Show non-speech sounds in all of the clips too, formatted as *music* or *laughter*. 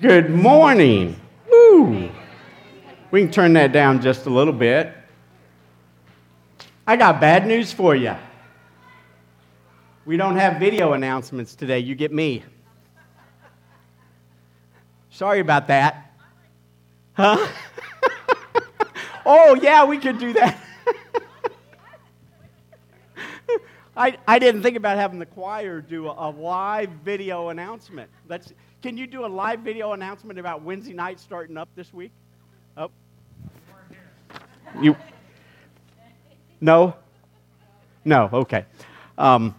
Good morning. Woo. We can turn that down just a little bit. I got bad news for you. We don't have video announcements today. You get me. Sorry about that. Huh? *laughs* oh, yeah, we could do that. *laughs* I, I didn't think about having the choir do a, a live video announcement. That's, can you do a live video announcement about Wednesday night starting up this week? Oh. You. No? No, okay. Um,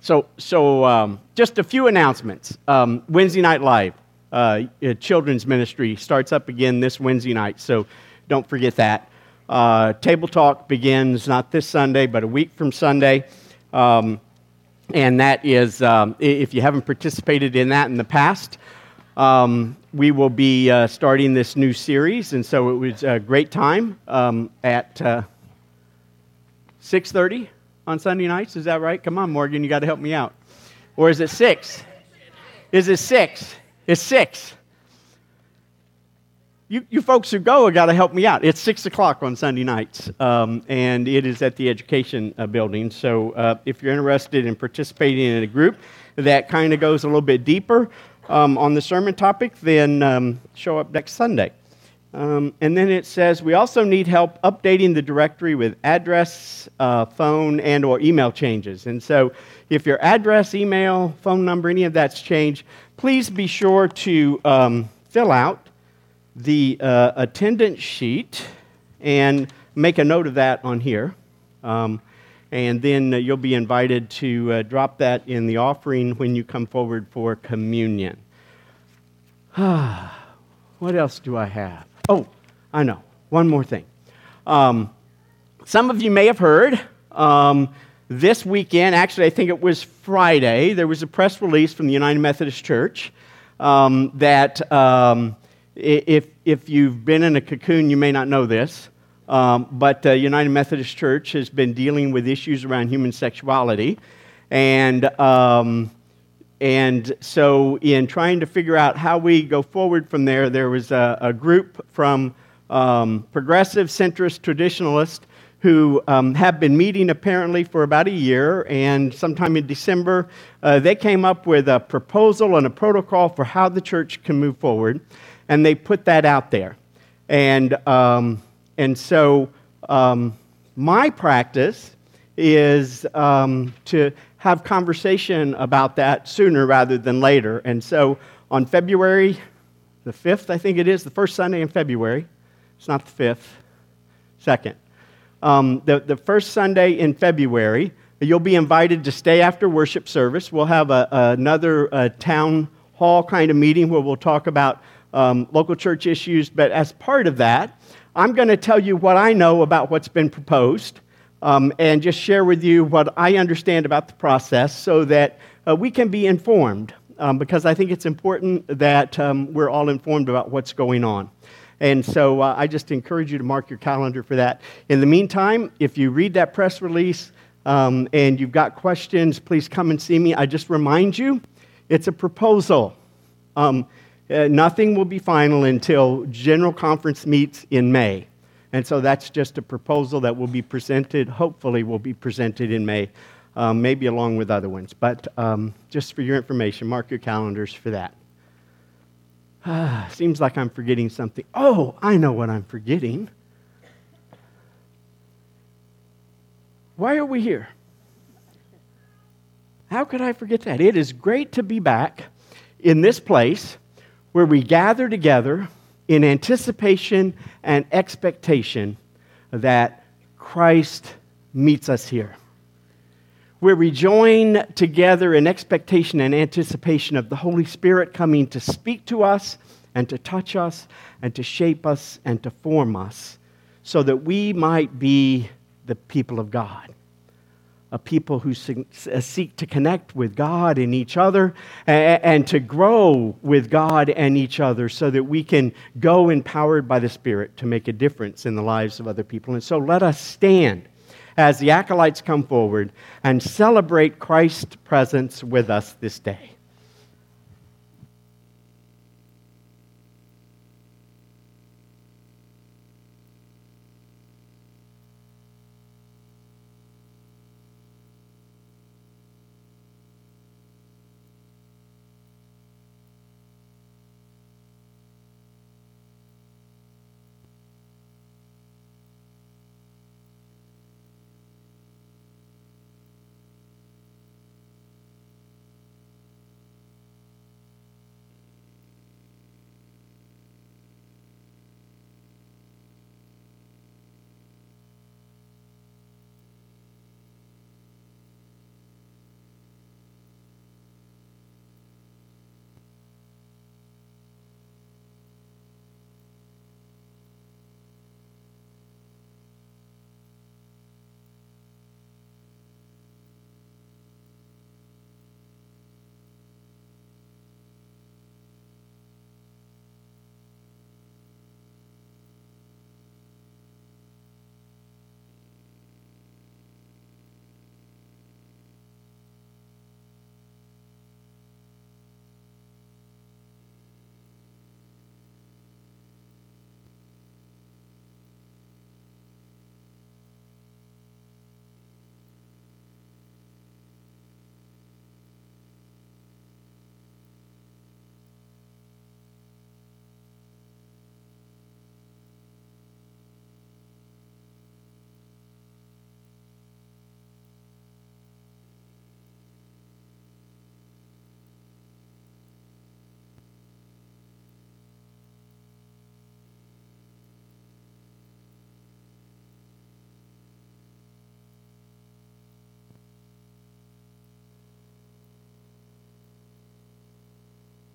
so, so um, just a few announcements. Um, Wednesday Night Live, uh, children's ministry starts up again this Wednesday night, so don't forget that. Uh, Table Talk begins not this Sunday, but a week from Sunday. Um, and that is, um, if you haven't participated in that in the past, um, we will be uh, starting this new series, and so it was a great time um, at uh, 6.30 on Sunday nights. Is that right? Come on, Morgan, you got to help me out. Or is it 6? Is it 6? It's 6 you, you folks who go have got to help me out. It's 6 o'clock on Sunday nights, um, and it is at the Education uh, Building. So uh, if you're interested in participating in a group that kind of goes a little bit deeper um, on the sermon topic, then um, show up next Sunday. Um, and then it says we also need help updating the directory with address, uh, phone, and or email changes. And so if your address, email, phone number, any of that's changed, please be sure to um, fill out the uh, attendance sheet and make a note of that on here. Um, and then uh, you'll be invited to uh, drop that in the offering when you come forward for communion. *sighs* what else do I have? Oh, I know. One more thing. Um, some of you may have heard um, this weekend, actually, I think it was Friday, there was a press release from the United Methodist Church um, that um, if, if you've been in a cocoon, you may not know this, um, but uh, United Methodist Church has been dealing with issues around human sexuality. And, um, and so, in trying to figure out how we go forward from there, there was a, a group from um, progressive, centrist, traditionalists who um, have been meeting apparently for about a year. And sometime in December, uh, they came up with a proposal and a protocol for how the church can move forward and they put that out there. And, um, and so um, my practice is um, to have conversation about that sooner rather than later. And so on February the 5th, I think it is, the first Sunday in February, it's not the 5th, second. Um, the, the first Sunday in February, you'll be invited to stay after worship service. We'll have a, another a town hall kind of meeting where we'll talk about um, local church issues, but as part of that, I'm going to tell you what I know about what's been proposed um, and just share with you what I understand about the process so that uh, we can be informed um, because I think it's important that um, we're all informed about what's going on. And so uh, I just encourage you to mark your calendar for that. In the meantime, if you read that press release um, and you've got questions, please come and see me. I just remind you, it's a proposal. Um, uh, nothing will be final until General Conference meets in May. And so that's just a proposal that will be presented, hopefully, will be presented in May, um, maybe along with other ones. But um, just for your information, mark your calendars for that. Ah, *sighs* seems like I'm forgetting something. Oh, I know what I'm forgetting. Why are we here? How could I forget that? It is great to be back in this place where we gather together in anticipation and expectation that Christ meets us here. Where we join together in expectation and anticipation of the Holy Spirit coming to speak to us and to touch us and to shape us and to form us so that we might be the people of God a people who uh, seek to connect with God and each other and to grow with God and each other so that we can go empowered by the Spirit to make a difference in the lives of other people. And so let us stand as the acolytes come forward and celebrate Christ's presence with us this day.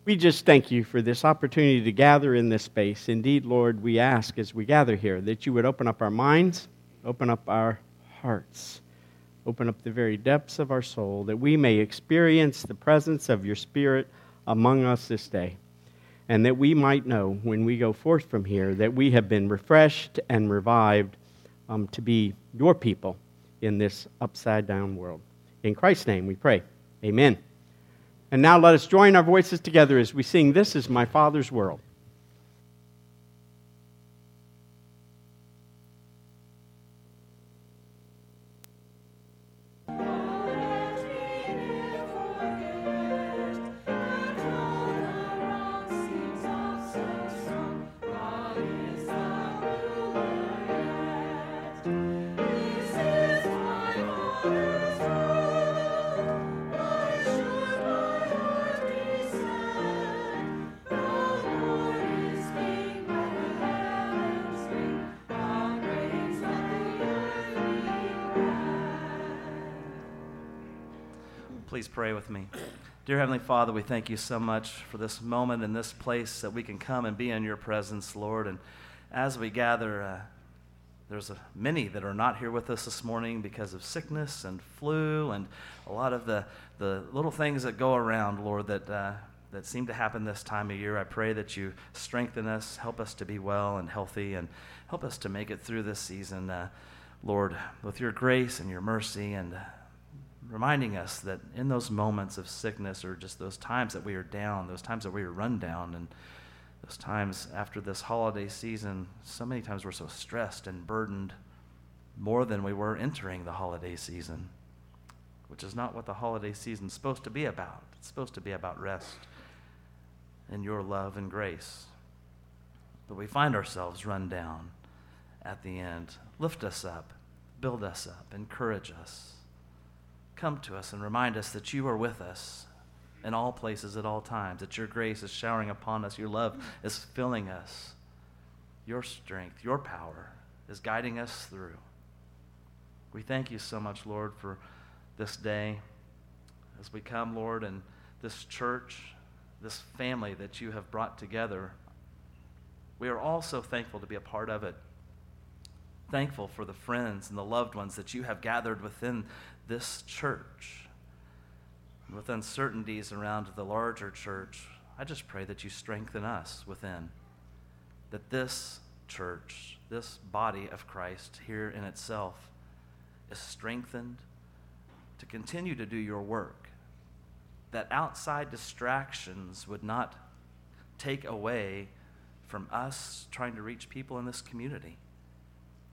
We just thank you for this opportunity to gather in this space. Indeed, Lord, we ask as we gather here that you would open up our minds, open up our hearts, open up the very depths of our soul, that we may experience the presence of your Spirit among us this day, and that we might know when we go forth from here that we have been refreshed and revived um, to be your people in this upside down world. In Christ's name we pray. Amen. And now let us join our voices together as we sing, This is my Father's world. Father, we thank you so much for this moment and this place that we can come and be in your presence, Lord. And as we gather, uh, there's a, many that are not here with us this morning because of sickness and flu and a lot of the, the little things that go around, Lord, that, uh, that seem to happen this time of year. I pray that you strengthen us, help us to be well and healthy, and help us to make it through this season, uh, Lord, with your grace and your mercy and reminding us that in those moments of sickness or just those times that we are down, those times that we are run down, and those times after this holiday season, so many times we're so stressed and burdened more than we were entering the holiday season, which is not what the holiday season is supposed to be about. It's supposed to be about rest and your love and grace. But we find ourselves run down at the end. Lift us up, build us up, encourage us come to us and remind us that you are with us in all places at all times, that your grace is showering upon us, your love is filling us, your strength, your power is guiding us through. We thank you so much, Lord, for this day as we come, Lord, and this church, this family that you have brought together. We are all so thankful to be a part of it thankful for the friends and the loved ones that you have gathered within this church. With uncertainties around the larger church, I just pray that you strengthen us within. That this church, this body of Christ here in itself, is strengthened to continue to do your work. That outside distractions would not take away from us trying to reach people in this community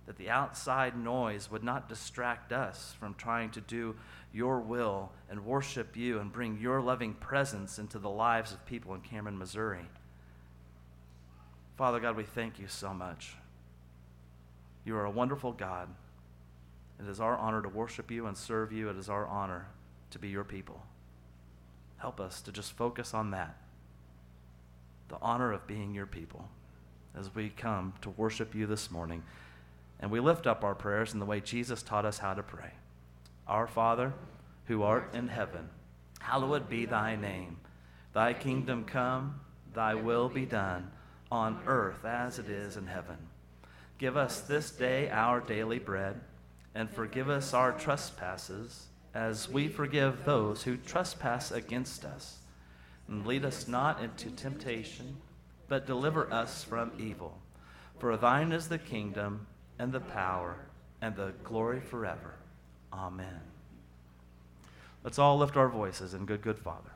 that the outside noise would not distract us from trying to do your will and worship you and bring your loving presence into the lives of people in Cameron, Missouri. Father God, we thank you so much. You are a wonderful God. It is our honor to worship you and serve you. It is our honor to be your people. Help us to just focus on that the honor of being your people as we come to worship you this morning. And we lift up our prayers in the way Jesus taught us how to pray. Our Father, who art in heaven, hallowed be thy name. Thy kingdom come, thy will be done, on earth as it is in heaven. Give us this day our daily bread, and forgive us our trespasses, as we forgive those who trespass against us. And lead us not into temptation, but deliver us from evil. For thine is the kingdom and the power and the glory forever. Amen. Let's all lift our voices in good, good Father.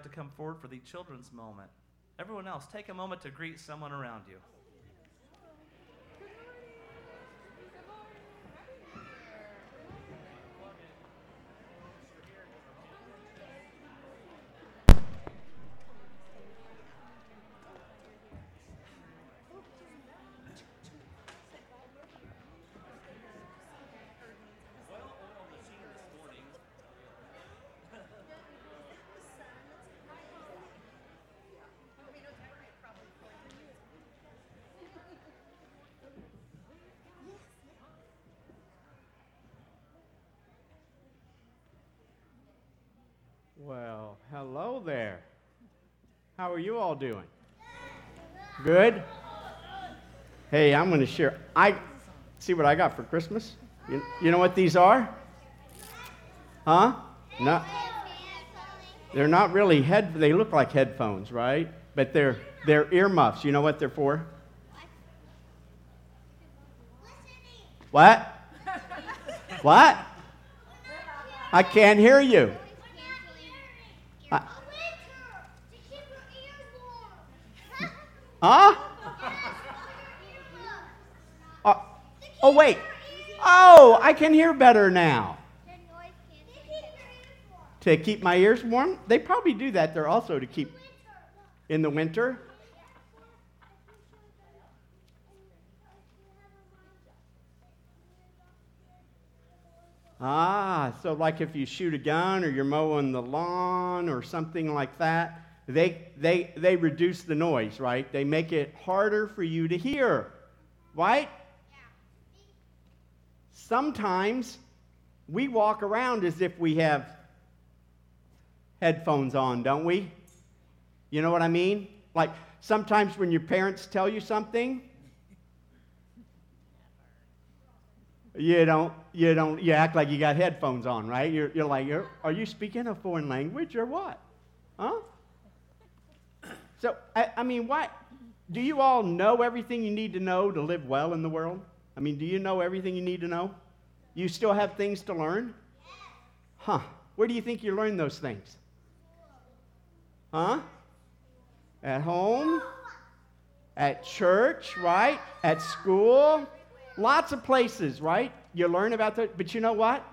Like to come forward for the children's moment? Everyone else, take a moment to greet someone around you. Well, hello there. How are you all doing? Good? Hey, I'm going to share. I see what I got for Christmas. You, you know what these are? Huh? No. They're not really head they look like headphones, right? But they're they're earmuffs. You know what they're for? What? *laughs* What? I can't hear you. Huh? Uh, oh, wait. Oh, I can hear better now. To keep my ears warm? They probably do that. They're also to keep in the winter. Ah, so like if you shoot a gun or you're mowing the lawn or something like that, they, they, they reduce the noise, right? They make it harder for you to hear, right? Sometimes we walk around as if we have headphones on, don't we? You know what I mean? Like sometimes when your parents tell you something, you don't, you don't, you act like you got headphones on, right? You're, you're like, you're, are you speaking a foreign language or what? Huh? So, I, I mean, what? Do you all know everything you need to know to live well in the world? I mean, do you know everything you need to know? You still have things to learn? Huh. Where do you think you learn those things? Huh? At home? At church, right? At school? Lots of places, right? You learn about that. But you know what?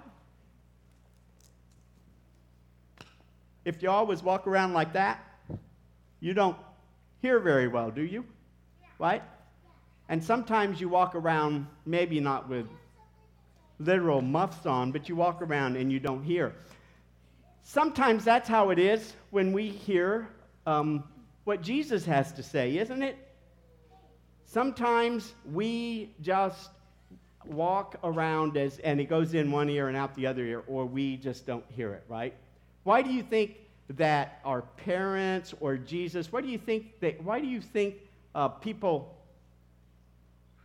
If you always walk around like that, you don't hear very well, do you? Right? And sometimes you walk around, maybe not with literal muffs on, but you walk around and you don't hear. Sometimes that's how it is when we hear um, what Jesus has to say, isn't it? Sometimes we just walk around as, and it goes in one ear and out the other ear, or we just don't hear it, right? Why do you think that our parents or Jesus, why do you think that, why do you think uh, people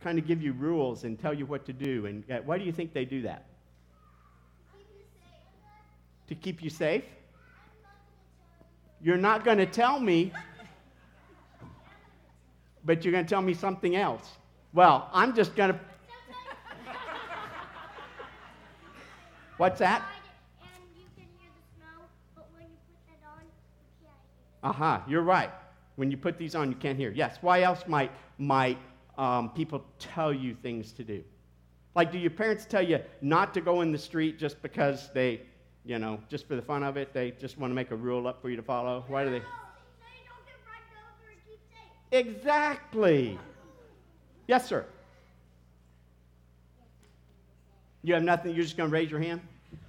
kind of give you rules and tell you what to do? And uh, why do you think they do that? To keep you safe? You're not going to tell me, but you're going to tell me something else. Well, I'm just going *laughs* to. What's that? Aha, uh-huh, you're right. When you put these on, you can't hear. Yes. Why else might might um, people tell you things to do? Like, do your parents tell you not to go in the street just because they, you know, just for the fun of it, they just want to make a rule up for you to follow? Why do they? So you don't get run over and keep safe. Exactly. Yes, sir. You have nothing? You're just going to raise your hand?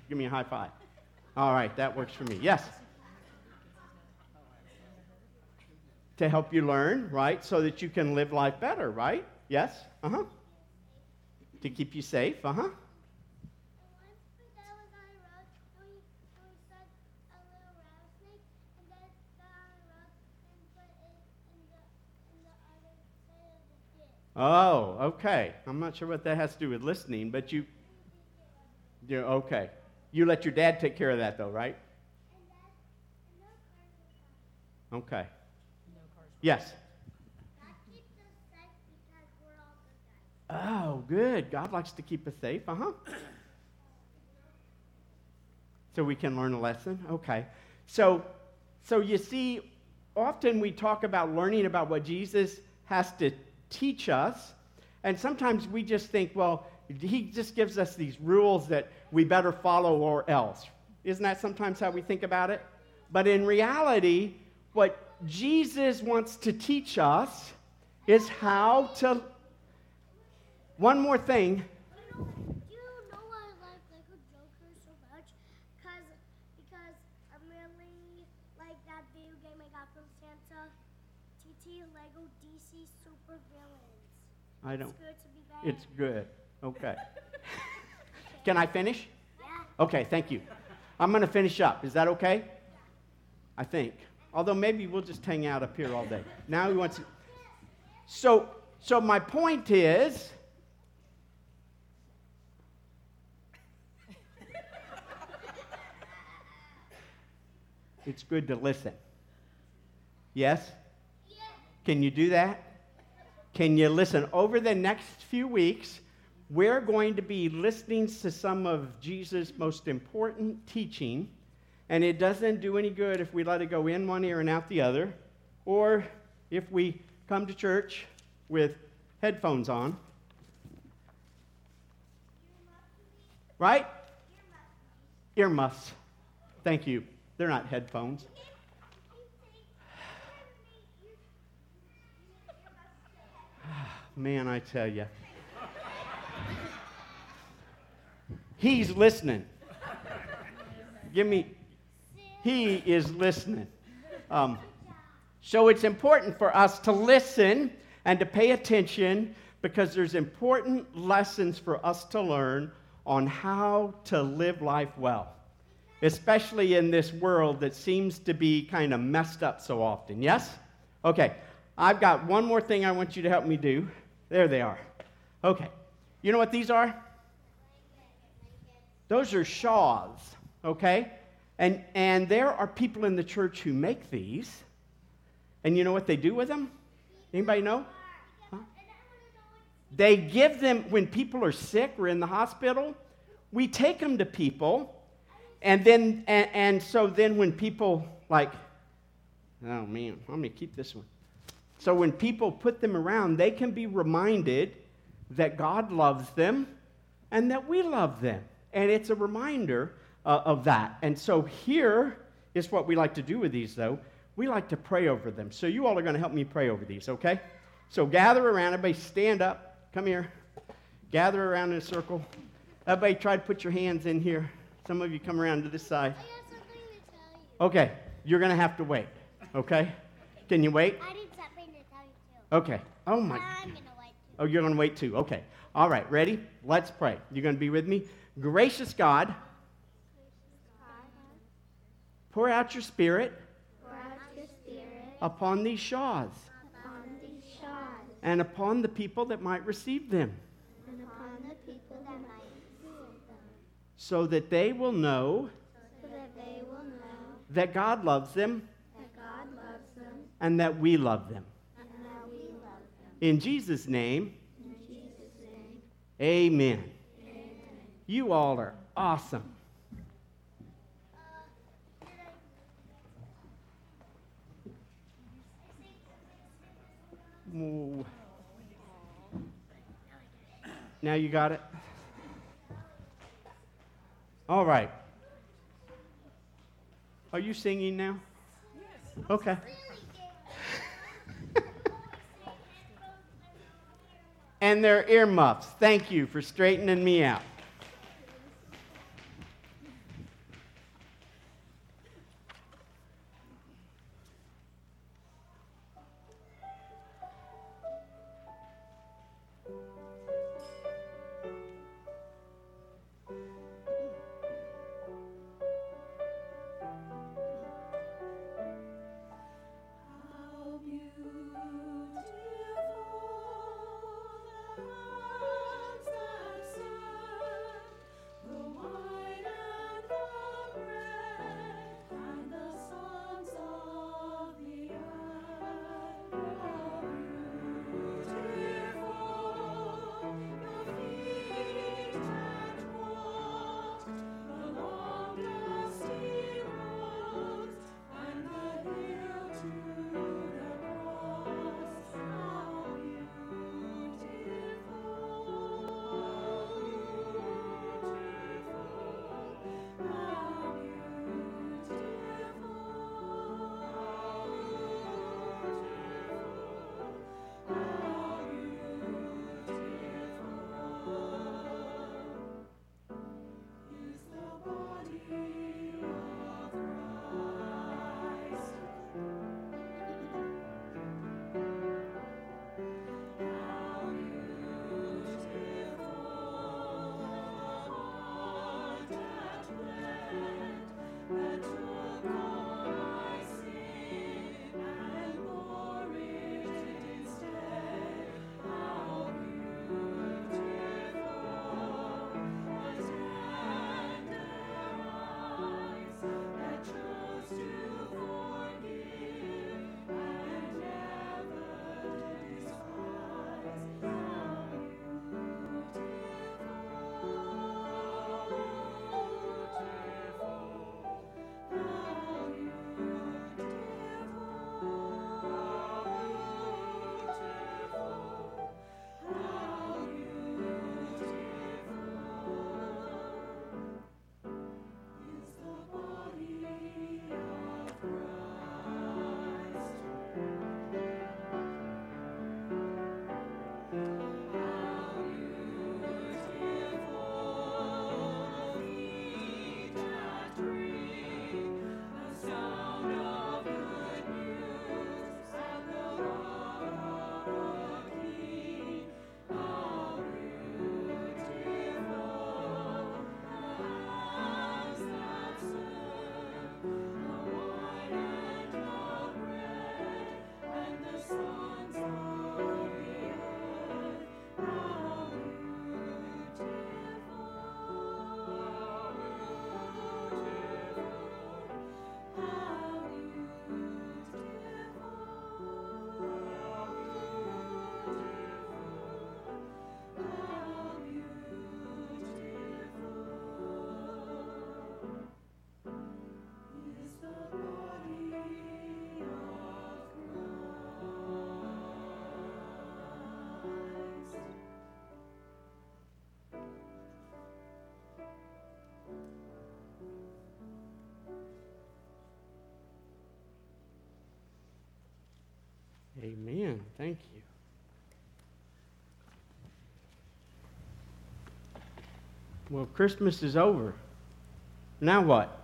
Give me a high five. All right, that works for me. Yes. To help you learn, right? So that you can live life better, right? Yes? Uh huh. To keep you safe, uh huh. And once my dad was on a road, and we, and we saw a little rattlesnake, and dad got on the road and put it in the, in the other side of the ditch. Oh, okay. I'm not sure what that has to do with listening, but you, you okay. You let your dad take care of that, though, right? And dad, and no cars were coming. Okay. Yes. God keeps us safe because we're all good. Oh, good. God likes to keep us safe. Uh huh. So we can learn a lesson. Okay. So, so you see, often we talk about learning about what Jesus has to teach us, and sometimes we just think, well, he just gives us these rules that we better follow or else. Isn't that sometimes how we think about it? But in reality, what Jesus wants to teach us is how to one more thing. You know, you know I like Lego Joker so much? Cause, because I really like that video game I got from Santa. TT Lego DC Super Villains. I don't. It's good to be back. It's good. Okay. *laughs* Can I finish? yeah. Okay, thank you. I'm going to finish up. Is that okay? I think. Although maybe we'll just hang out up here all day. Now he wants to. So, so my point is. It's good to listen. Yes? Yeah. Can you do that? Can you listen? Over the next few weeks, we're going to be listening to some of Jesus' most important teaching, and it doesn't do any good if we let it go in one ear and out the other, or if we come to church with headphones on. Right? Earmuffs. Thank you. They're not headphones. Man, I tell you. He's listening. Give me, he is listening. Um, so it's important for us to listen and to pay attention because there's important lessons for us to learn on how to live life well, especially in this world that seems to be kind of messed up so often. Yes? Okay, I've got one more thing I want you to help me do. There they are. Okay, you know what these are? Those are shawls, okay? And, and there are people in the church who make these. And you know what they do with them? Anybody know? Huh? They give them, when people are sick or in the hospital, we take them to people. And then, and, and so then when people, like, oh man, I'm going to keep this one. So when people put them around, they can be reminded that God loves them and that we love them. And it's a reminder uh, of that. And so here is what we like to do with these, though. We like to pray over them. So you all are going to help me pray over these, okay? So gather around. Everybody stand up. Come here. Gather around in a circle. Everybody try to put your hands in here. Some of you come around to this side. I got something to tell you. Okay, you're going to have to wait, okay? Can you wait? I need something to tell you too. Okay. Oh, my. I'm gonna wait too. Oh, you're going to wait too. Okay. All right, ready? Let's pray. You're going to be with me? Gracious God, pour out your spirit Pour out your spirit upon these shaws upon these shaws and upon the people that might receive them, and upon the people that might receive them, so that they will know so that they will know that God loves them that God loves them and that we love them. and that we love them. In Jesus' name, In Jesus' name, amen. You all are awesome. Now you got it? All right. Are you singing now? Yes. Okay. *laughs* and their earmuffs. Thank you for straightening me out. Amen. Thank you. Well, Christmas is over. Now what?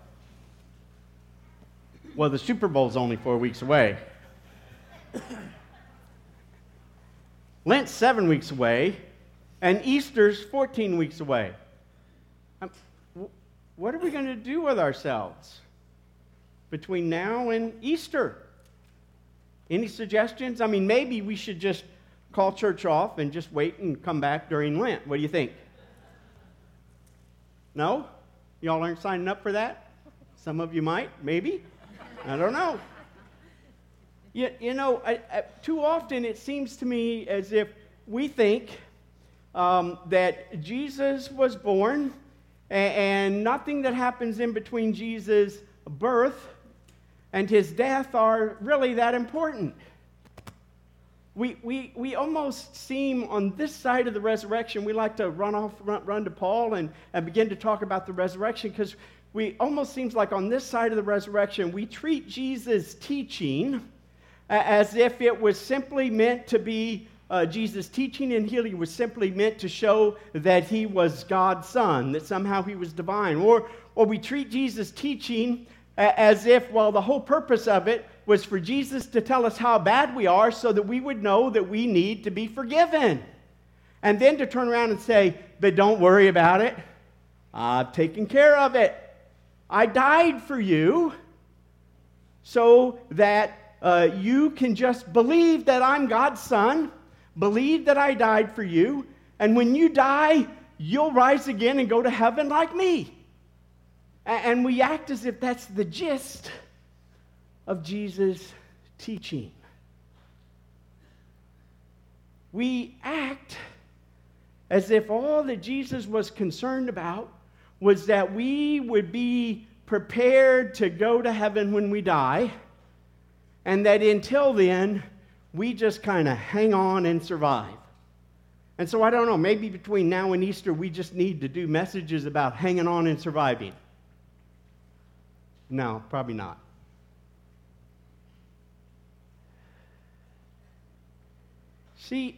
Well, the Super Bowl's only four weeks away. Lent's seven weeks away, and Easter's 14 weeks away. Um, what are we going to do with ourselves between now and Easter? Any suggestions? I mean, maybe we should just call church off and just wait and come back during Lent. What do you think? No? Y'all aren't signing up for that? Some of you might, maybe. I don't know. You, you know, I, I, too often it seems to me as if we think um, that Jesus was born and, and nothing that happens in between Jesus' birth and his death are really that important. we, we, we almost seem on this side of the resurrection, we like to run off, run, run to Paul and, and begin to talk about the resurrection because we almost seems like on this side of the resurrection, we treat Jesus' teaching as if it was simply meant to be uh, Jesus' teaching and healing was simply meant to show that he was God's son, that somehow he was divine. Or, or we treat Jesus' teaching as if, well, the whole purpose of it was for Jesus to tell us how bad we are so that we would know that we need to be forgiven. And then to turn around and say, but don't worry about it. I've taken care of it. I died for you so that uh, you can just believe that I'm God's son, believe that I died for you, and when you die, you'll rise again and go to heaven like me. And we act as if that's the gist of Jesus' teaching. We act as if all that Jesus was concerned about was that we would be prepared to go to heaven when we die, and that until then, we just kind of hang on and survive. And so I don't know, maybe between now and Easter, we just need to do messages about hanging on and surviving. No, probably not. See,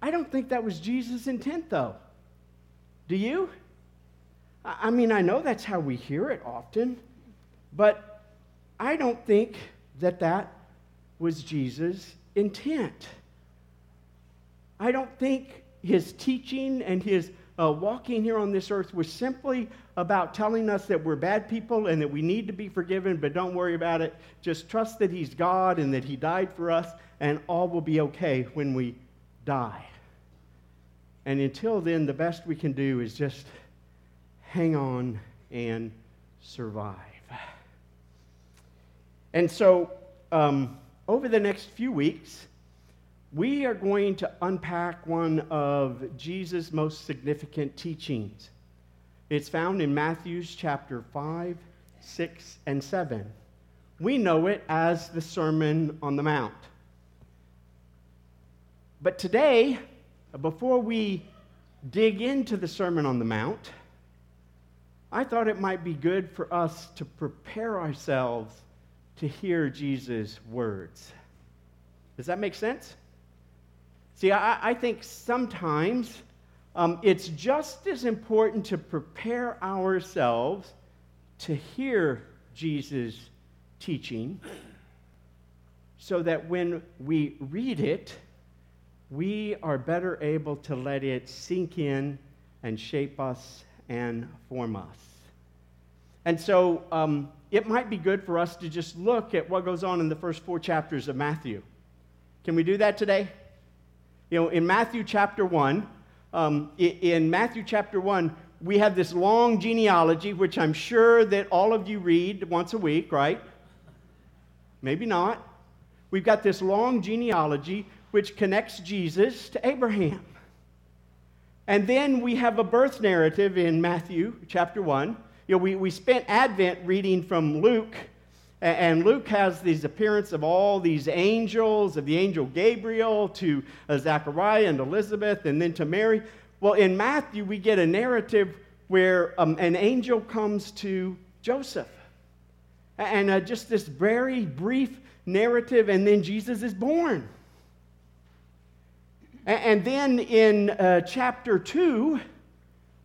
I don't think that was Jesus' intent, though. Do you? I mean, I know that's how we hear it often, but I don't think that that was Jesus' intent. I don't think his teaching and his uh, walking here on this earth was simply about telling us that we're bad people and that we need to be forgiven, but don't worry about it. Just trust that He's God and that He died for us, and all will be okay when we die. And until then, the best we can do is just hang on and survive. And so, um, over the next few weeks, we are going to unpack one of Jesus' most significant teachings. It's found in Matthew's chapter 5, 6, and 7. We know it as the Sermon on the Mount. But today, before we dig into the Sermon on the Mount, I thought it might be good for us to prepare ourselves to hear Jesus' words. Does that make sense? See, I, I think sometimes um, it's just as important to prepare ourselves to hear Jesus' teaching so that when we read it, we are better able to let it sink in and shape us and form us. And so um, it might be good for us to just look at what goes on in the first four chapters of Matthew. Can we do that today? You know, in Matthew chapter 1, um, in Matthew chapter 1, we have this long genealogy, which I'm sure that all of you read once a week, right? Maybe not. We've got this long genealogy which connects Jesus to Abraham. And then we have a birth narrative in Matthew chapter 1. You know, we, we spent Advent reading from Luke and Luke has these appearance of all these angels, of the angel Gabriel to uh, Zechariah and Elizabeth, and then to Mary. Well, in Matthew, we get a narrative where um, an angel comes to Joseph. And uh, just this very brief narrative, and then Jesus is born. And, then in uh, chapter 2,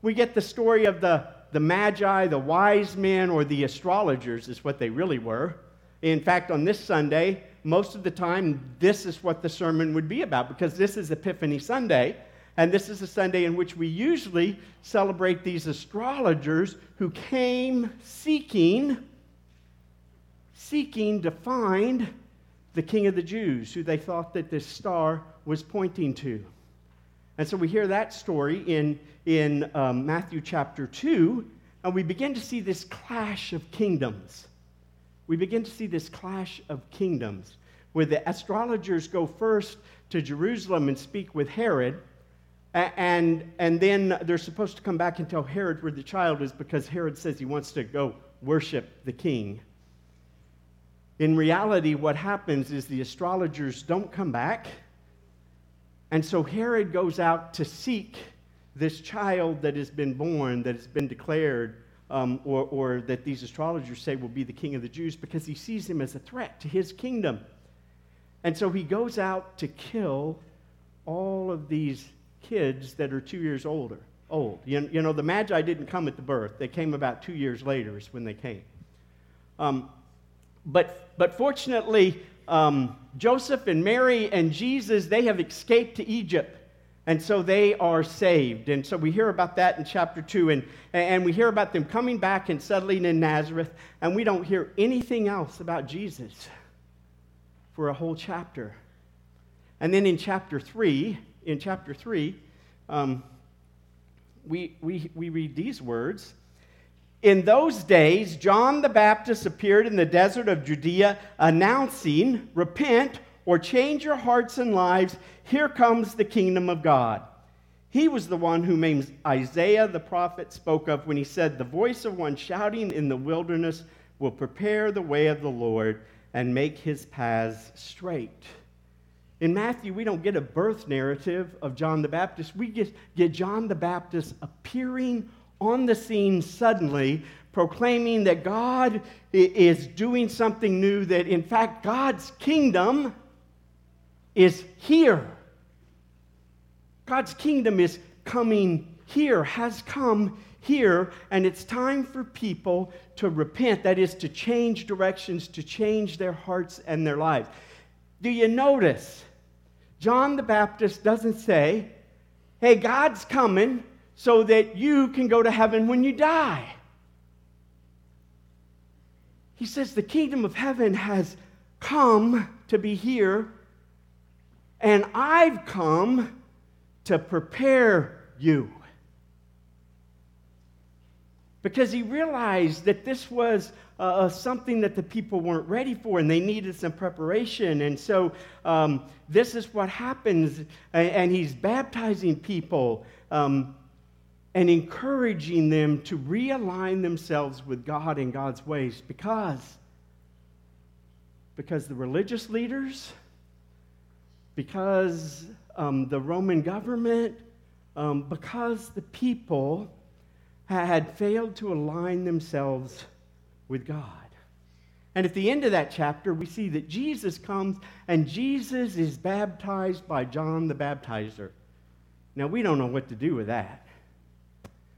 we get the story of the the Magi, the wise men, or the astrologers is what they really were. In fact, on this Sunday, most of the time, this is what the sermon would be about because this is Epiphany Sunday. And this is a Sunday in which we usually celebrate these astrologers who came seeking, seeking to find the King of the Jews, who they thought that this star was pointing to. And so we hear that story in, in um, Matthew chapter 2, and we begin to see this clash of kingdoms. We begin to see this clash of kingdoms where the astrologers go first to Jerusalem and speak with Herod, and, and then they're supposed to come back and tell Herod where the child is because Herod says he wants to go worship the king. In reality, what happens is the astrologers don't come back And so Herod goes out to seek this child that has been born, that has been declared, um, or, or that these astrologers say will be the king of the Jews, because he sees him as a threat to his kingdom. And so he goes out to kill all of these kids that are two years older, old. You, you know, the Magi didn't come at the birth, they came about two years later, is when they came. Um, but, but fortunately, um, Joseph and Mary and Jesus, they have escaped to Egypt. And so they are saved. And so we hear about that in chapter 2. And, and we hear about them coming back and settling in Nazareth. And we don't hear anything else about Jesus for a whole chapter. And then in chapter 3, in chapter 3, um, we, we, we read these words. In those days, John the Baptist appeared in the desert of Judea announcing, Repent or change your hearts and lives. Here comes the kingdom of God. He was the one whom Isaiah the prophet spoke of when he said, The voice of one shouting in the wilderness will prepare the way of the Lord and make his paths straight. In Matthew, we don't get a birth narrative of John the Baptist. We get, get John the Baptist appearing on the scene suddenly, proclaiming that God is doing something new, that in fact, God's kingdom is here. God's kingdom is coming here, has come here, and it's time for people to repent. That is, to change directions, to change their hearts and their lives. Do you notice? John the Baptist doesn't say, hey, God's coming so that you can go to heaven when you die. He says the kingdom of heaven has come to be here and I've come to prepare you. Because he realized that this was uh, something that the people weren't ready for and they needed some preparation. And so um, this is what happens. And, and he's baptizing people um, and encouraging them to realign themselves with God and God's ways because, because the religious leaders, because um, the Roman government, um, because the people had failed to align themselves with God. And at the end of that chapter, we see that Jesus comes and Jesus is baptized by John the Baptizer. Now, we don't know what to do with that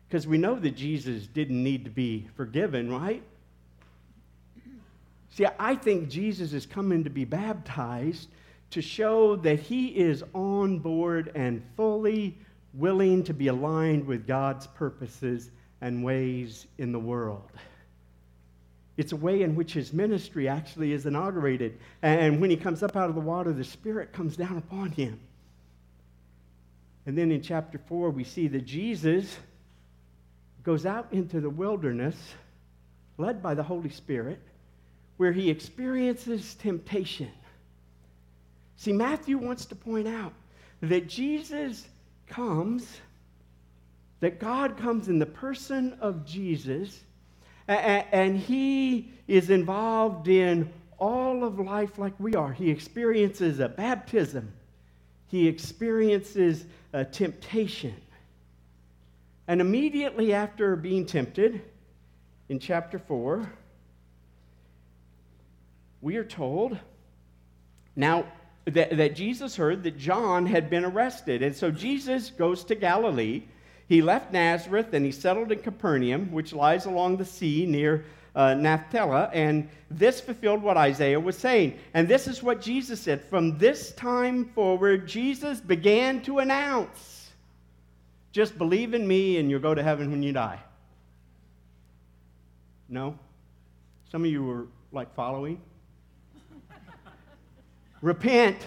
because we know that Jesus didn't need to be forgiven, right? See, I think Jesus is coming to be baptized to show that he is on board and fully willing to be aligned with God's purposes and ways in the world. It's a way in which his ministry actually is inaugurated. And when he comes up out of the water, the Spirit comes down upon him. And then in chapter 4, we see that Jesus goes out into the wilderness, led by the Holy Spirit, where he experiences temptation. See, Matthew wants to point out that Jesus comes, that God comes in the person of Jesus, and he is involved in all of life like we are. He experiences a baptism, he experiences a temptation. And immediately after being tempted, in chapter 4, we are told, now that, that Jesus heard that John had been arrested. And so Jesus goes to Galilee. He left Nazareth and he settled in Capernaum, which lies along the sea near uh. And this fulfilled what Isaiah was saying. And this is what Jesus said. From this time forward, Jesus began to announce just believe in me and you'll go to heaven when you die. No? Some of you were like following. *laughs* Repent.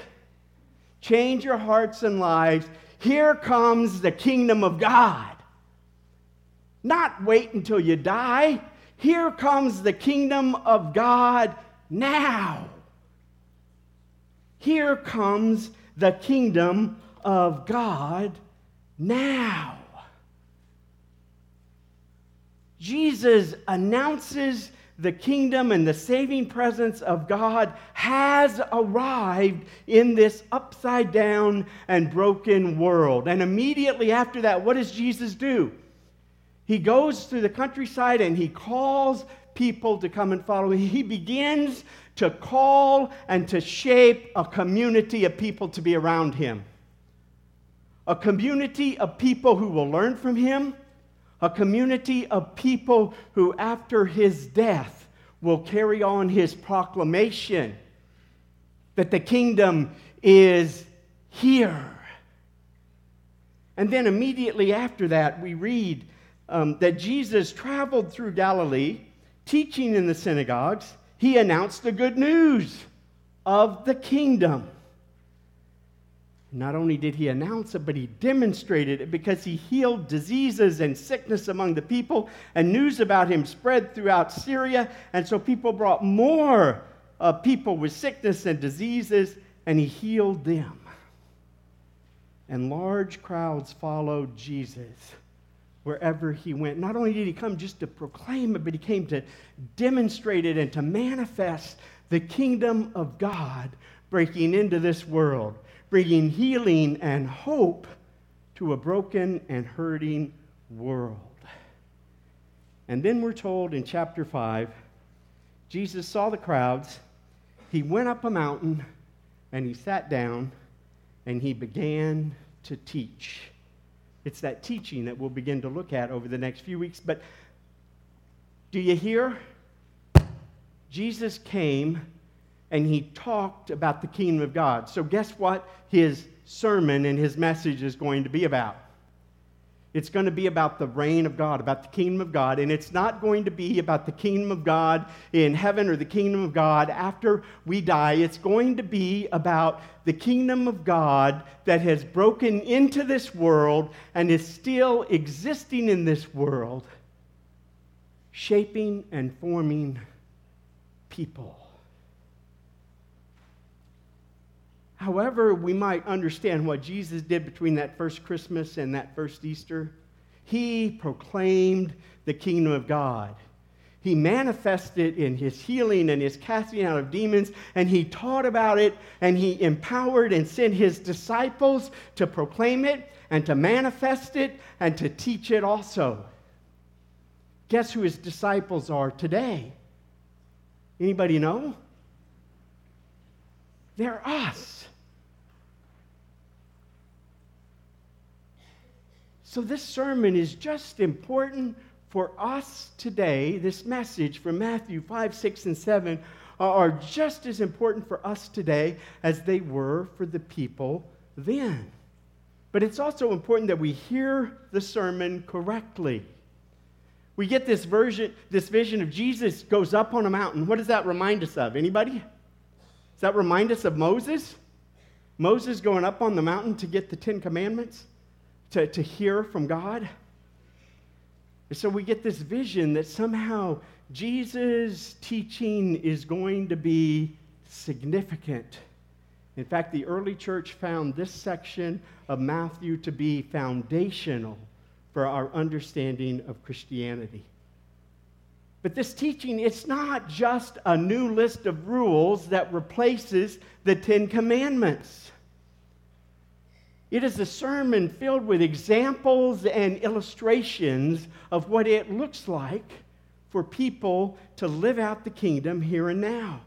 Change your hearts and lives. Here comes the kingdom of God. Not wait until you die. Here comes the kingdom of God now. Here comes the kingdom of God now. Jesus announces the kingdom and the saving presence of God has arrived in this upside down and broken world. And immediately after that, what does Jesus do? He goes through the countryside and he calls people to come and follow him. He begins to call and to shape a community of people to be around him. A community of people who will learn from him, a community of people who, after his death, will carry on his proclamation that the kingdom is here. And then immediately after that, we read um, that Jesus traveled through Galilee, teaching in the synagogues. He announced the good news of the kingdom. Not only did he announce it, but he demonstrated it because he healed diseases and sickness among the people, and news about him spread throughout Syria. And so people brought more uh, people with sickness and diseases, and he healed them. And large crowds followed Jesus wherever he went. Not only did he come just to proclaim it, but he came to demonstrate it and to manifest the kingdom of God breaking into this world bringing healing and hope to a broken and hurting world. And then we're told in chapter 5 Jesus saw the crowds, he went up a mountain, and he sat down, and he began to teach. It's that teaching that we'll begin to look at over the next few weeks. But do you hear? Jesus came and he talked about the kingdom of God. So, guess what his sermon and his message is going to be about? It's going to be about the reign of God, about the kingdom of God. And it's not going to be about the kingdom of God in heaven or the kingdom of God after we die. It's going to be about the kingdom of God that has broken into this world and is still existing in this world, shaping and forming people. However, we might understand what Jesus did between that first Christmas and that first Easter, he proclaimed the kingdom of God. He manifested in his healing and his casting out of demons, and he taught about it, and he empowered and sent his disciples to proclaim it and to manifest it and to teach it also. Guess who his disciples are today? Anybody know? They're us. So, this sermon is just important for us today. This message from Matthew 5, 6, and 7 are just as important for us today as they were for the people then. But it's also important that we hear the sermon correctly. We get this version, this vision of Jesus goes up on a mountain. What does that remind us of? Anybody? Does that remind us of Moses? Moses going up on the mountain to get the Ten Commandments? To, to hear from God. And so we get this vision that somehow Jesus' teaching is going to be significant. In fact, the early church found this section of Matthew to be foundational for our understanding of Christianity. But this teaching, it's not just a new list of rules that replaces the Ten Commandments. It is a sermon filled with examples and illustrations of what it looks like for people to live out the kingdom here and now.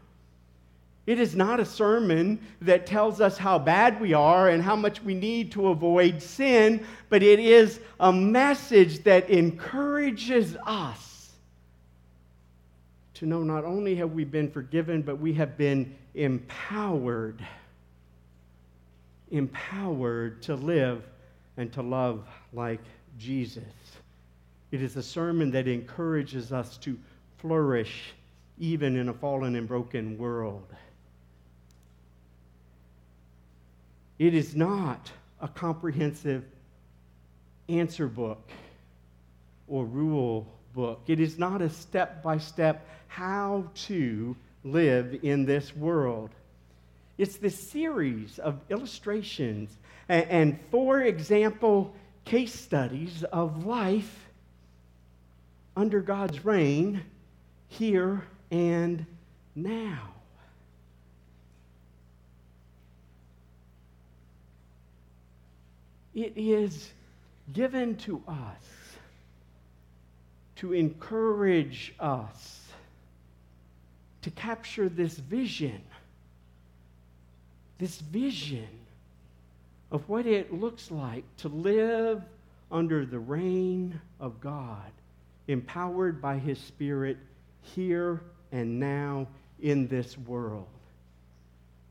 It is not a sermon that tells us how bad we are and how much we need to avoid sin, but it is a message that encourages us to know not only have we been forgiven, but we have been empowered empowered to live and to love like Jesus. It is a sermon that encourages us to flourish even in a fallen and broken world. It is not a comprehensive answer book or rule book. It is not a step by step how to live in this world. It's this series of illustrations and, and example, case studies of life under God's reign here and now. It is given to us to encourage us to capture this vision, this vision of what it looks like to live under the reign of God, empowered by His Spirit here and now in this world.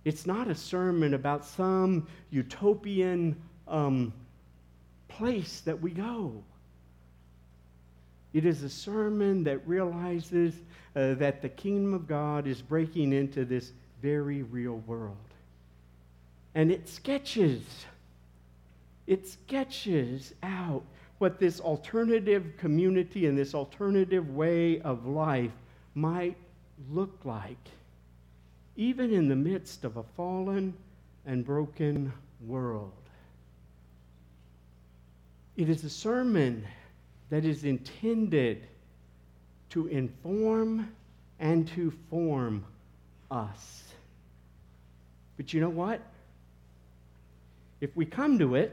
It's not a sermon about some utopian um, place that we go. It is a sermon that realizes uh, that the kingdom of God is breaking into this very real world. And it sketches, it sketches out what this alternative community and this alternative way of life might look like, even in the midst of a fallen and broken world. It is a sermon that is intended to inform and to form us. But you know what? If we come to it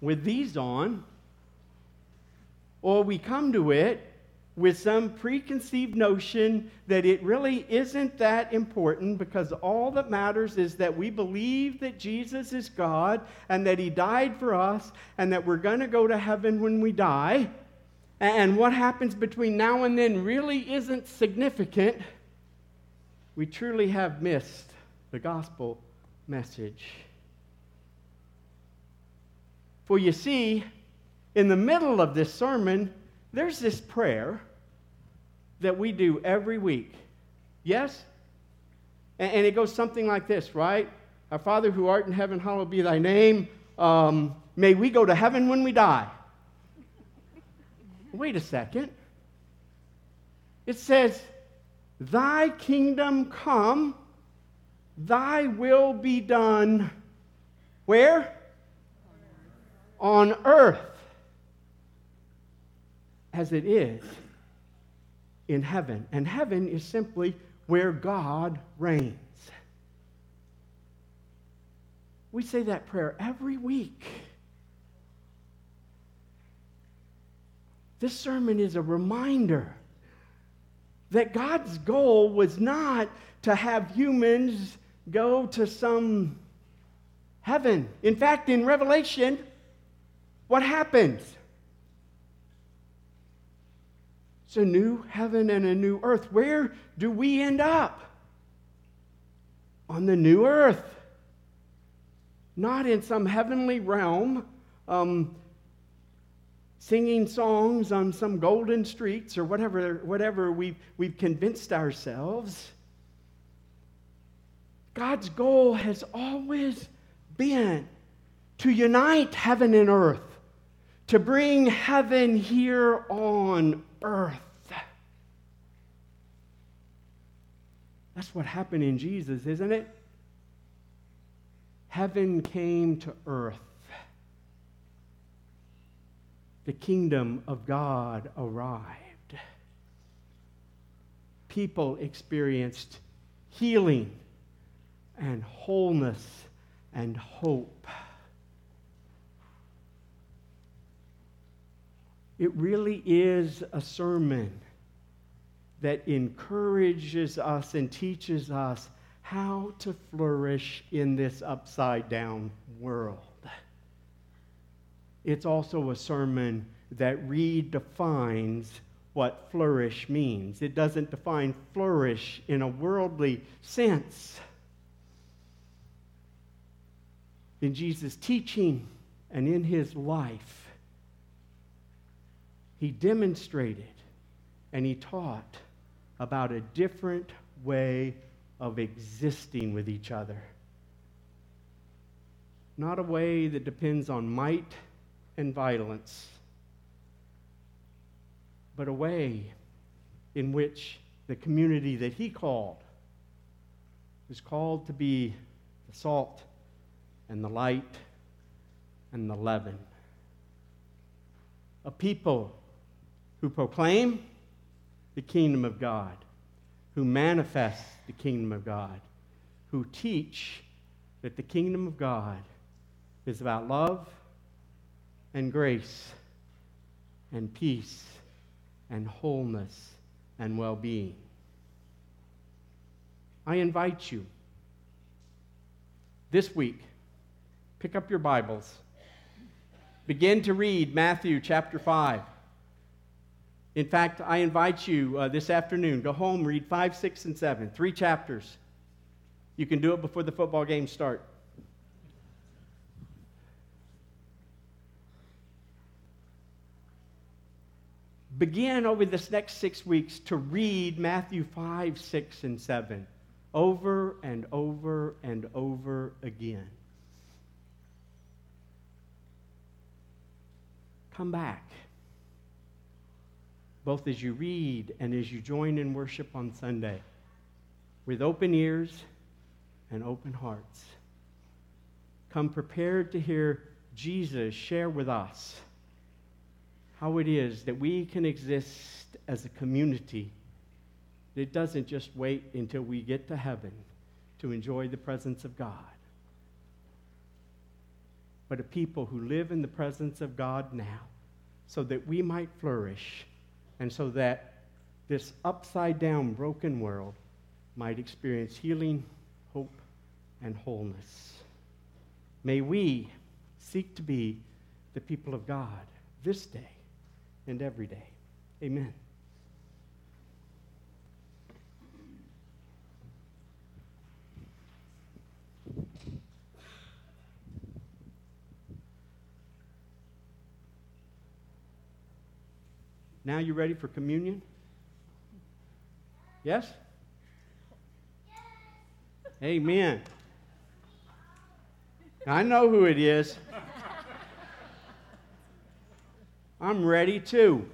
with these on, or we come to it with some preconceived notion that it really isn't that important because all that matters is that we believe that Jesus is God and that He died for us and that we're going to go to heaven when we die. And what happens between now and then really isn't significant. We truly have missed the gospel message. For you see, in the middle of this sermon, there's this prayer that we do every week. Yes? And, it goes something like this, right? Our Father who art in heaven, hallowed be thy name. Um, may we go to heaven when we die. Wait a second. It says, Thy kingdom come, thy will be done. Where? On earth as it is in heaven. And heaven is simply where God reigns. We say that prayer every week. This sermon is a reminder that God's goal was not to have humans go to some heaven. In fact, in Revelation, what happens? It's a new heaven and a new earth. Where do we end up? On the new earth. Not in some heavenly realm, um, singing songs on some golden streets or whatever, whatever we've, we've convinced ourselves. God's goal has always been to unite heaven and earth, to bring heaven here on earth. That's what happened in Jesus, isn't it? Heaven came to earth. The kingdom of God arrived. People experienced healing and wholeness and hope. It really is a sermon that encourages us and teaches us how to flourish in this upside down world. It's also a sermon that redefines what flourish means. It doesn't define flourish in a worldly sense. In Jesus' teaching and in his life, he demonstrated and he taught about a different way of existing with each other. Not a way that depends on might and violence, but a way in which the community that he called was called to be the salt and the light and the leaven. A people who proclaim the kingdom of God, who manifest the kingdom of God, who teach that the kingdom of God is about love and grace and peace and wholeness and well being. I invite you this week, pick up your Bibles, begin to read Matthew chapter 5. In fact, I invite you uh, this afternoon, go home, read 5, 6, and 7, three chapters. You can do it before the football games start. Begin over this next six weeks to read Matthew 5, 6, and 7 over and over and over again. Come back, both as you read and as you join in worship on Sunday, with open ears and open hearts. Come prepared to hear Jesus share with us how it is that we can exist as a community it doesn't just wait until we get to heaven to enjoy the presence of God, but a people who live in the presence of God now so that we might flourish and so that this upside down, broken world might experience healing, hope, and wholeness. May we seek to be the people of God this day and every day. Amen. Now you ready for communion? Yes? Amen. I know who it is. I'm ready too.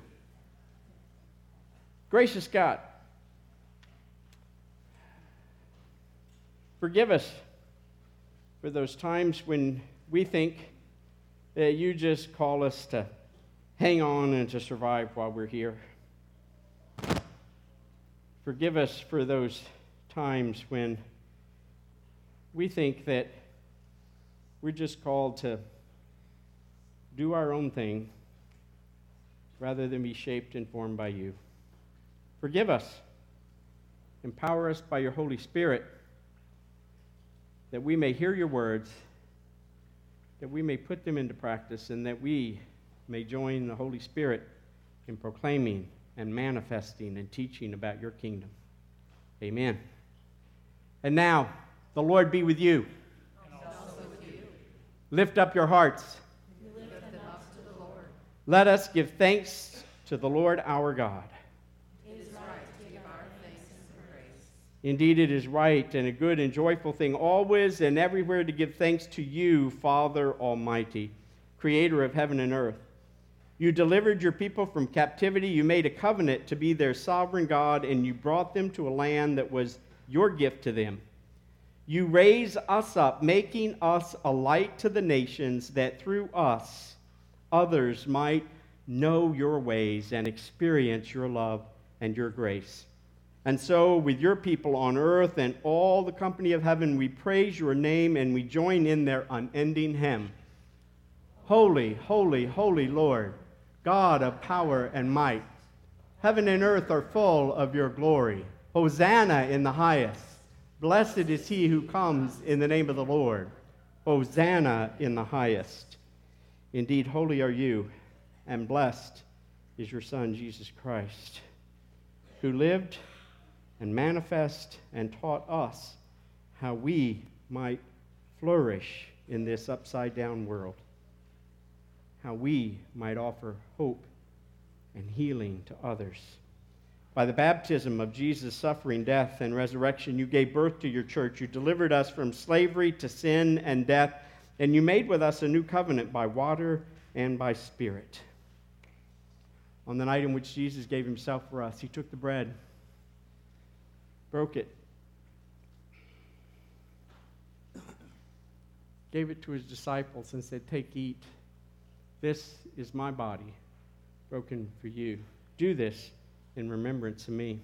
Gracious God, forgive us for those times when we think that you just call us to hang on and to survive while we're here. Forgive us for those times when we think that we're just called to do our own thing rather than be shaped and formed by you. Forgive us. Empower us by your Holy Spirit that we may hear your words, that we may put them into practice, and that we may join the Holy Spirit in proclaiming and manifesting and teaching about your kingdom. Amen. And now, the Lord be with you. Lift up your hearts. Let us give thanks to the Lord our God. Indeed, it is right and a good and joyful thing always and everywhere to give thanks to you, Father Almighty, creator of heaven and earth. You delivered your people from captivity. You made a covenant to be their sovereign God, and you brought them to a land that was your gift to them. You raise us up, making us a light to the nations, that through us others might know your ways and experience your love and your grace. And so, with your people on earth and all the company of heaven, we praise your name and we join in their unending hymn Holy, holy, holy Lord God of power and might. Heaven and earth are full of your glory. Hosanna in the highest. Blessed is he who comes in the name of the Lord. Hosanna in the highest. Indeed, holy are you, and blessed is your Son, Jesus Christ, who lived and manifest and taught us how we might flourish in this upside down world how we might offer hope and healing to others. By the baptism of Jesus' suffering, death, and resurrection, you gave birth to your church. You delivered us from slavery to sin and death, and you made with us a new covenant by water and by spirit. On the night in which Jesus gave himself for us, he took the bread, broke it, gave it to his disciples, and said, Take, eat. This is my body broken for you. Do this in remembrance of me.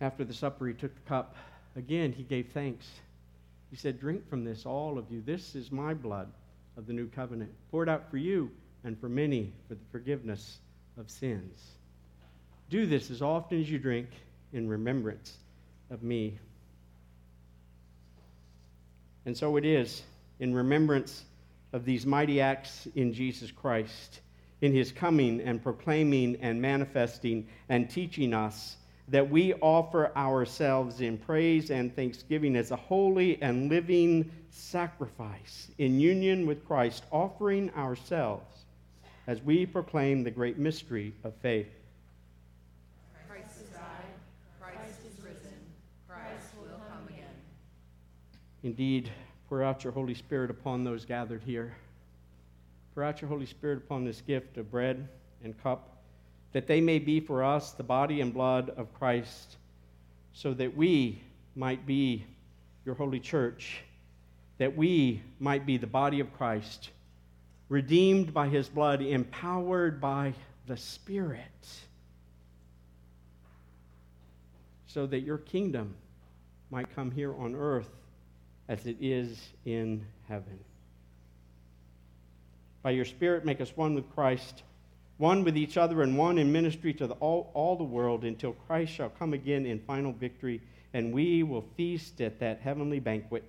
After the supper, he took the cup. Again, he gave thanks. He said, Drink from this, all of you. This is my blood of the new covenant, poured out for you and for many for the forgiveness of sins. Do this as often as you drink in remembrance of me. And so it is in remembrance of these mighty acts in Jesus Christ, in his coming and proclaiming and manifesting and teaching us that we offer ourselves in praise and thanksgiving as a holy and living sacrifice in union with Christ, offering ourselves as we proclaim the great mystery of faith. Christ has died, Christ is risen, Christ will come again. Indeed, pour out your Holy Spirit upon those gathered here. Pour out your Holy Spirit upon this gift of bread and cup that they may be for us the body and blood of Christ, so that we might be your holy church, that we might be the body of Christ, redeemed by his blood, empowered by the Spirit, so that your kingdom might come here on earth as it is in heaven. By your Spirit, make us one with Christ one with each other and one in ministry to the, all, all the world until Christ shall come again in final victory, and we will feast at that heavenly banquet.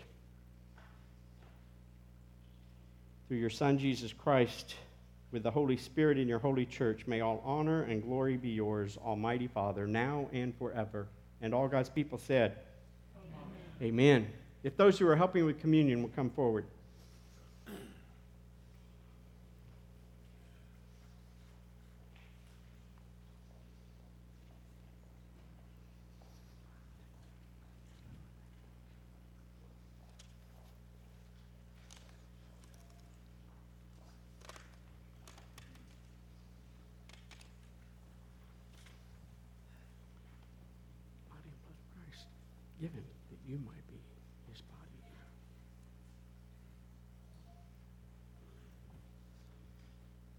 Through your Son, Jesus Christ, with the Holy Spirit in your holy church, may all honor and glory be yours, Almighty Father, now and forever. And all God's people said, Amen. Amen. If those who are helping with communion will come forward. given that you might be his body.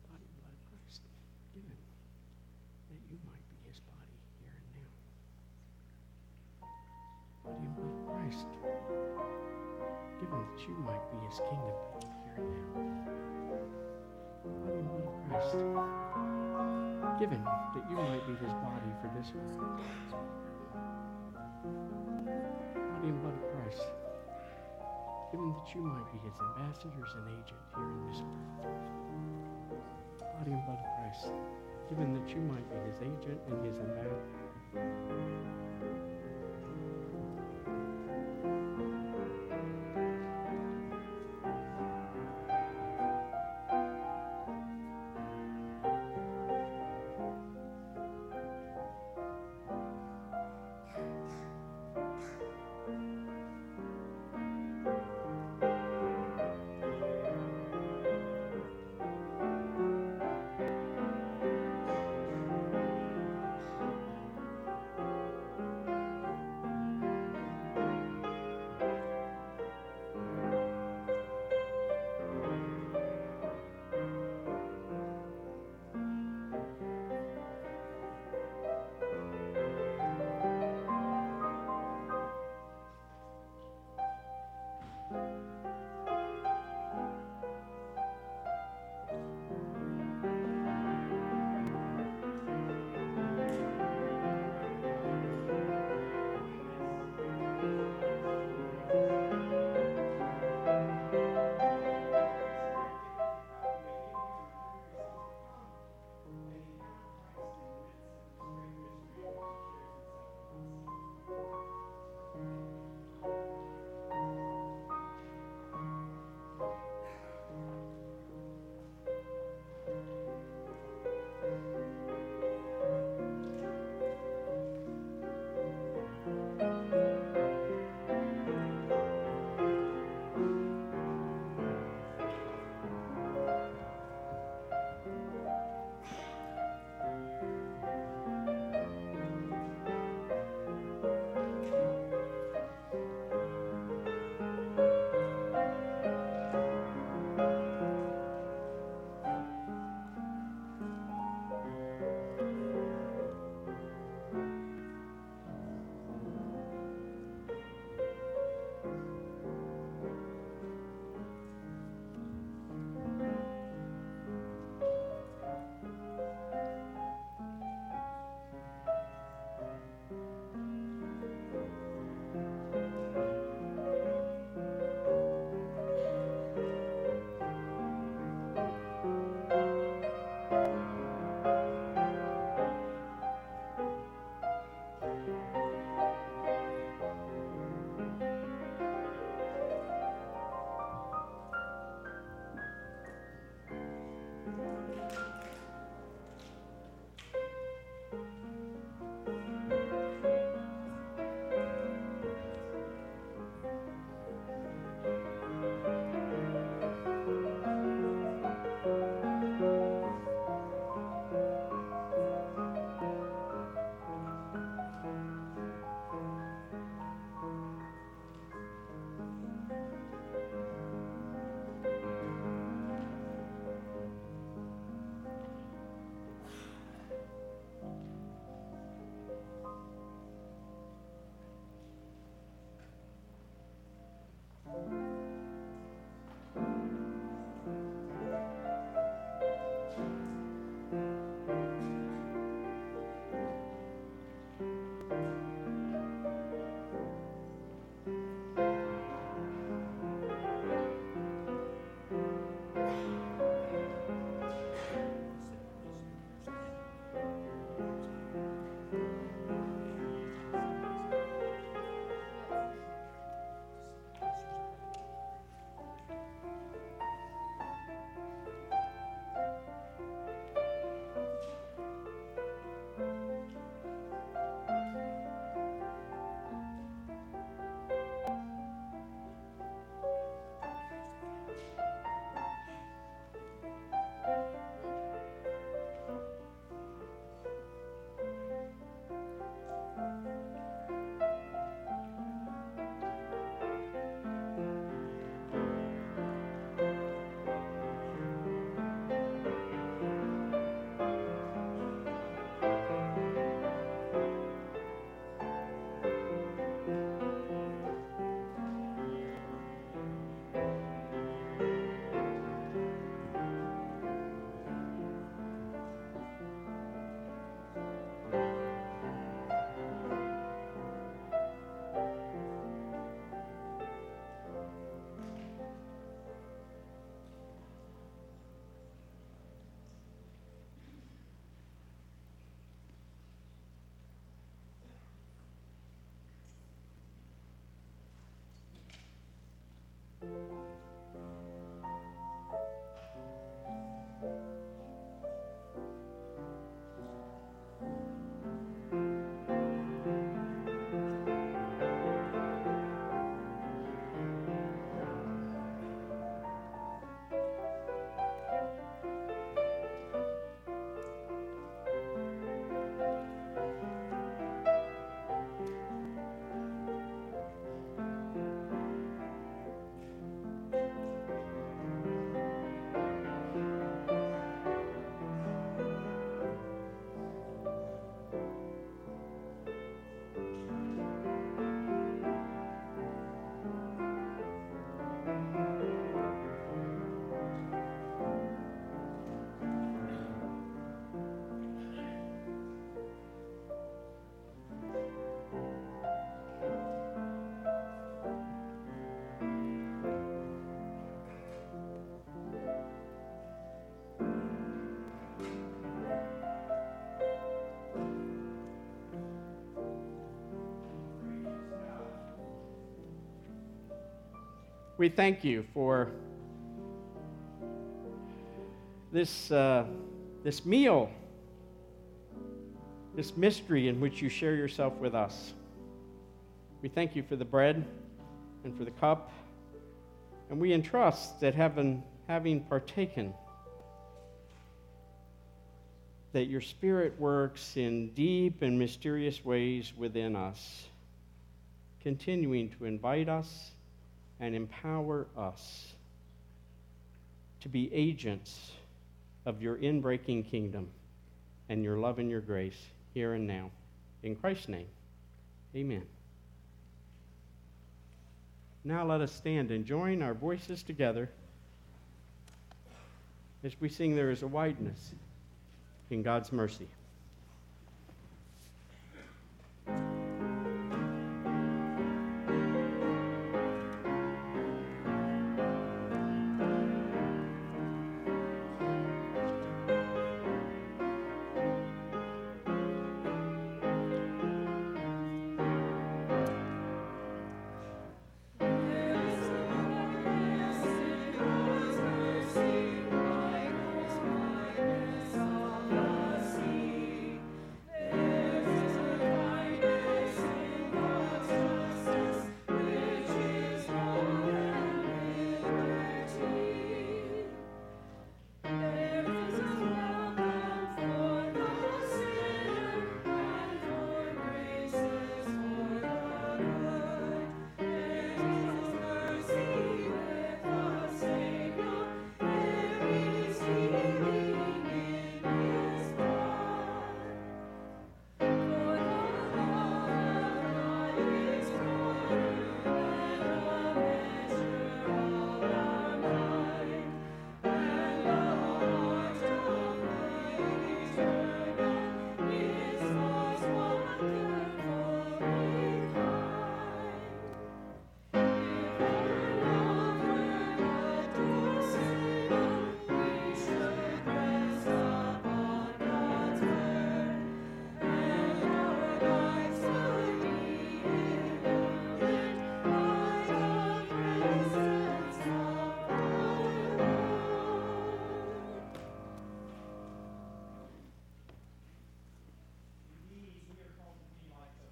Body and blood of Christ, given that you might be his body here and now. Body and blood of Christ, given that you might be his kingdom here and now. Body and blood of Christ, given that you might be his body for this world body and blood of Christ, given that you might be his ambassadors and agent here in this world. Body and blood of Christ, given that you might be his agent and his ambassador. thank you we thank you for this, uh, this meal, this mystery in which you share yourself with us. We thank you for the bread and for the cup, and we entrust that having, having partaken, that your Spirit works in deep and mysterious ways within us, continuing to invite us and empower us to be agents of your inbreaking kingdom and your love and your grace here and now. In Christ's name, amen. Now let us stand and join our voices together as we sing There is a Wideness in God's Mercy.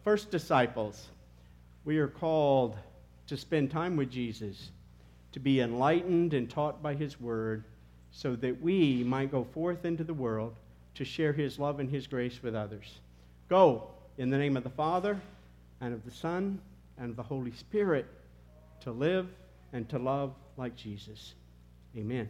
First disciples, we are called to spend time with Jesus, to be enlightened and taught by his word, so that we might go forth into the world to share his love and his grace with others. Go in the name of the Father, and of the Son, and of the Holy Spirit, to live and to love like Jesus. Amen.